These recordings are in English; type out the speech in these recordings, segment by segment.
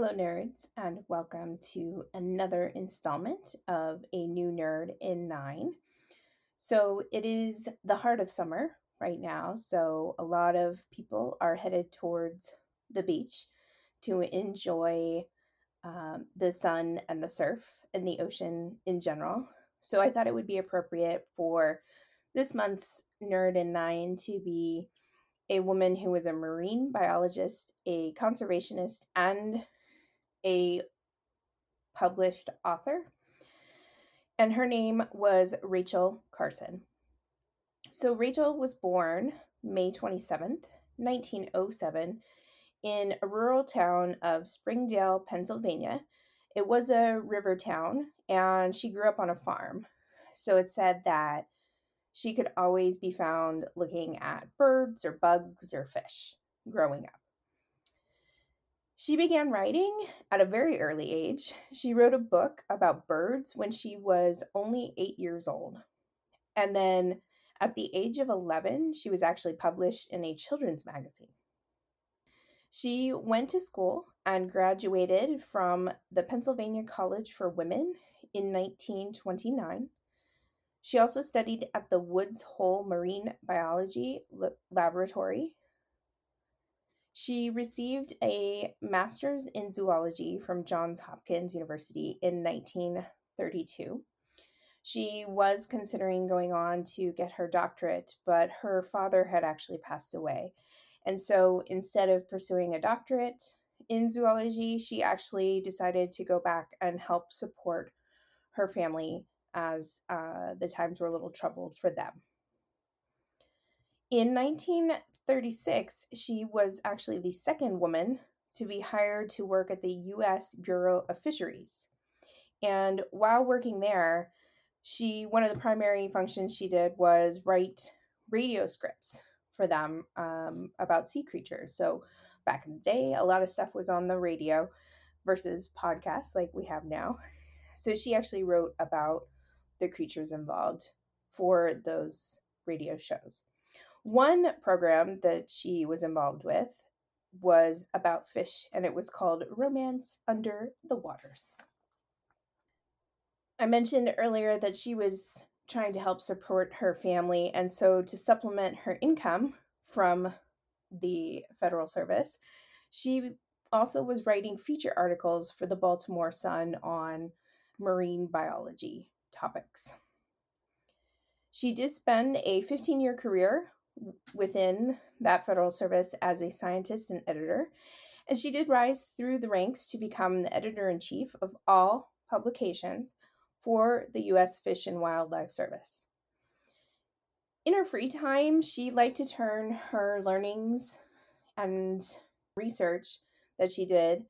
Hello, nerds, and welcome to another installment of A New Nerd in Nine. So, it is the heart of summer right now, so a lot of people are headed towards the beach to enjoy um, the sun and the surf and the ocean in general. So, I thought it would be appropriate for this month's Nerd in Nine to be a woman who is a marine biologist, a conservationist, and a published author. And her name was Rachel Carson. So Rachel was born May 27th, 1907, in a rural town of Springdale, Pennsylvania. It was a river town, and she grew up on a farm. So it said that she could always be found looking at birds or bugs or fish growing up. She began writing at a very early age. She wrote a book about birds when she was only eight years old. And then at the age of 11, she was actually published in a children's magazine. She went to school and graduated from the Pennsylvania College for Women in 1929. She also studied at the Woods Hole Marine Biology Laboratory. She received a master's in zoology from Johns Hopkins University in 1932. She was considering going on to get her doctorate, but her father had actually passed away. And so instead of pursuing a doctorate in zoology, she actually decided to go back and help support her family as uh, the times were a little troubled for them. In 1936, she was actually the second woman to be hired to work at the U.S. Bureau of Fisheries. And while working there, she one of the primary functions she did was write radio scripts for them um, about sea creatures. So back in the day, a lot of stuff was on the radio versus podcasts like we have now. So she actually wrote about the creatures involved for those radio shows. One program that she was involved with was about fish, and it was called Romance Under the Waters. I mentioned earlier that she was trying to help support her family, and so to supplement her income from the federal service, she also was writing feature articles for the Baltimore Sun on marine biology topics. She did spend a 15 year career within that federal service as a scientist and editor, and she did rise through the ranks to become the editor in chief of all publications for the U.S. Fish and Wildlife Service. In her free time, she liked to turn her learnings and research that she did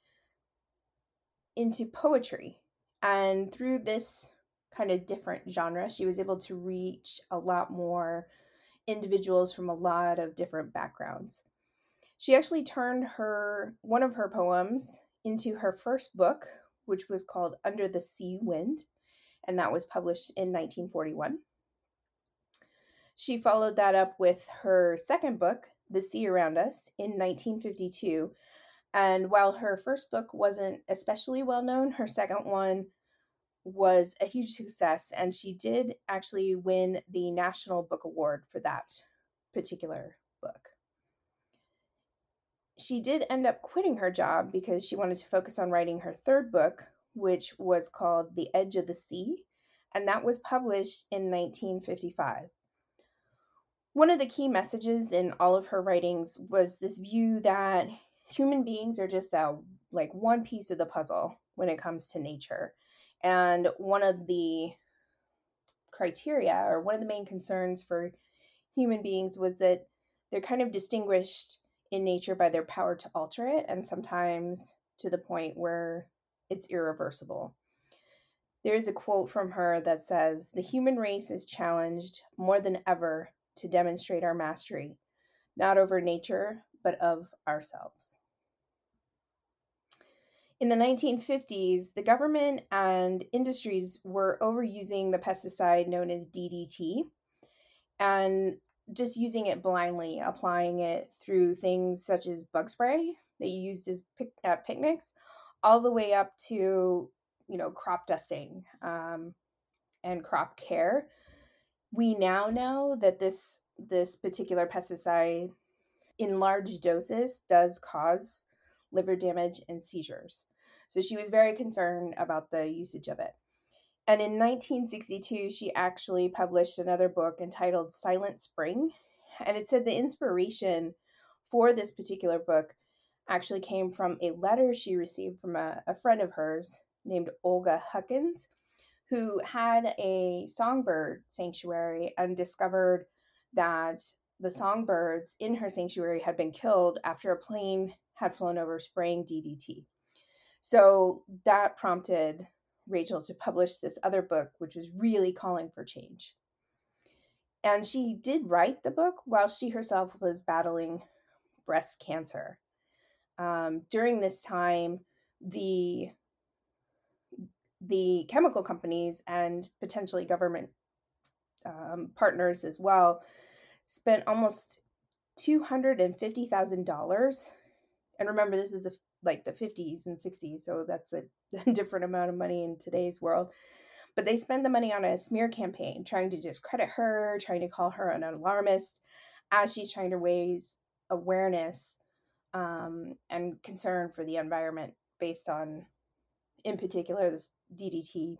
into poetry. And through this kind of different genre, she was able to reach a lot more individuals from a lot of different backgrounds. She actually turned her one of her poems into her first book, which was called Under the Sea Wind, and that was published in 1941. She followed that up with her second book, The Sea Around Us, in 1952. And while her first book wasn't especially well known, her second one was a huge success, and she did actually win the National Book Award for that particular book. She did end up quitting her job because she wanted to focus on writing her third book, which was called The Edge of the Sea, and that was published in 1955. One of the key messages in all of her writings was this view that human beings are just a, like one piece of the puzzle when it comes to nature and one of the criteria or one of the main concerns for human beings was that they're kind of distinguished in nature by their power to alter it and sometimes to the point where it's irreversible. There is a quote from her that says, The human race is challenged more than ever to demonstrate our mastery, not over nature, but of ourselves. In the 1950s, the government and industries were overusing the pesticide known as DDT and just using it blindly, applying it through things such as bug spray that you used as pic- at picnics, all the way up to you know crop dusting um, and crop care. We now know that this this particular pesticide in large doses does cause liver damage and seizures. So she was very concerned about the usage of it. And in 1962 she actually published another book entitled silent spring. And it said the inspiration for this particular book actually came from a letter she received from a, a friend of hers named Olga Huckins, who had a songbird sanctuary and discovered that the songbirds in her sanctuary had been killed after a plane had flown over spraying DDT. So that prompted Rachel to publish this other book, which was really calling for change. And she did write the book while she herself was battling breast cancer. Um, during this time, the the chemical companies and potentially government um, partners as well spent almost two hundred and remember, this is the, like the fifties and sixties, so that's a, a different amount of money in today's world. But they spend the money on a smear campaign, trying to discredit her, trying to call her an alarmist, as she's trying to raise awareness um, and concern for the environment based on, in particular, this DDT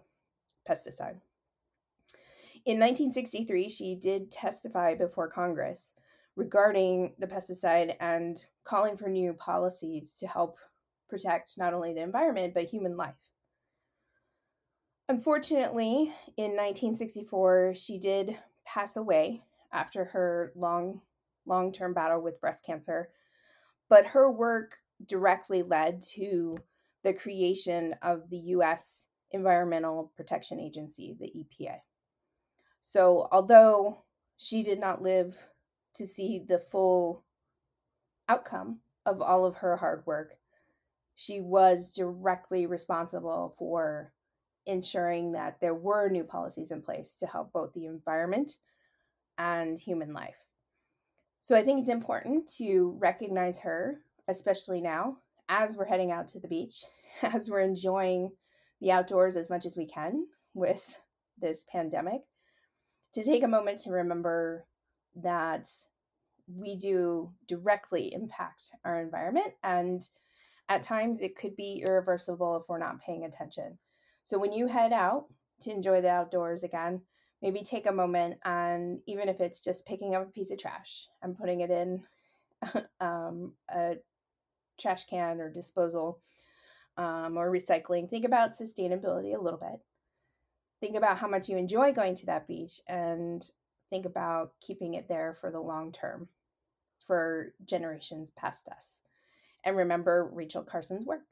pesticide. In 1963, she did testify before Congress regarding the pesticide and calling for new policies to help protect not only the environment but human life. Unfortunately, in 1964, she did pass away after her long long-term battle with breast cancer but her work directly led to the creation of the US Environmental Protection Agency, the EPA. So, although she did not live to see the full outcome of all of her hard work, she was directly responsible for ensuring that there were new policies in place to help both the environment and human life. So I think it's important to recognize her, especially now as we're heading out to the beach, as we're enjoying the outdoors as much as we can with this pandemic, to take a moment to remember that we do directly impact our environment and at times it could be irreversible if we're not paying attention. So when you head out to enjoy the outdoors again, maybe take a moment and even if it's just picking up a piece of trash and putting it in um, a trash can or disposal um, or recycling think about sustainability a little bit think about how much you enjoy going to that beach and think about keeping it there for the long term for generations past us. And remember rachel carson's work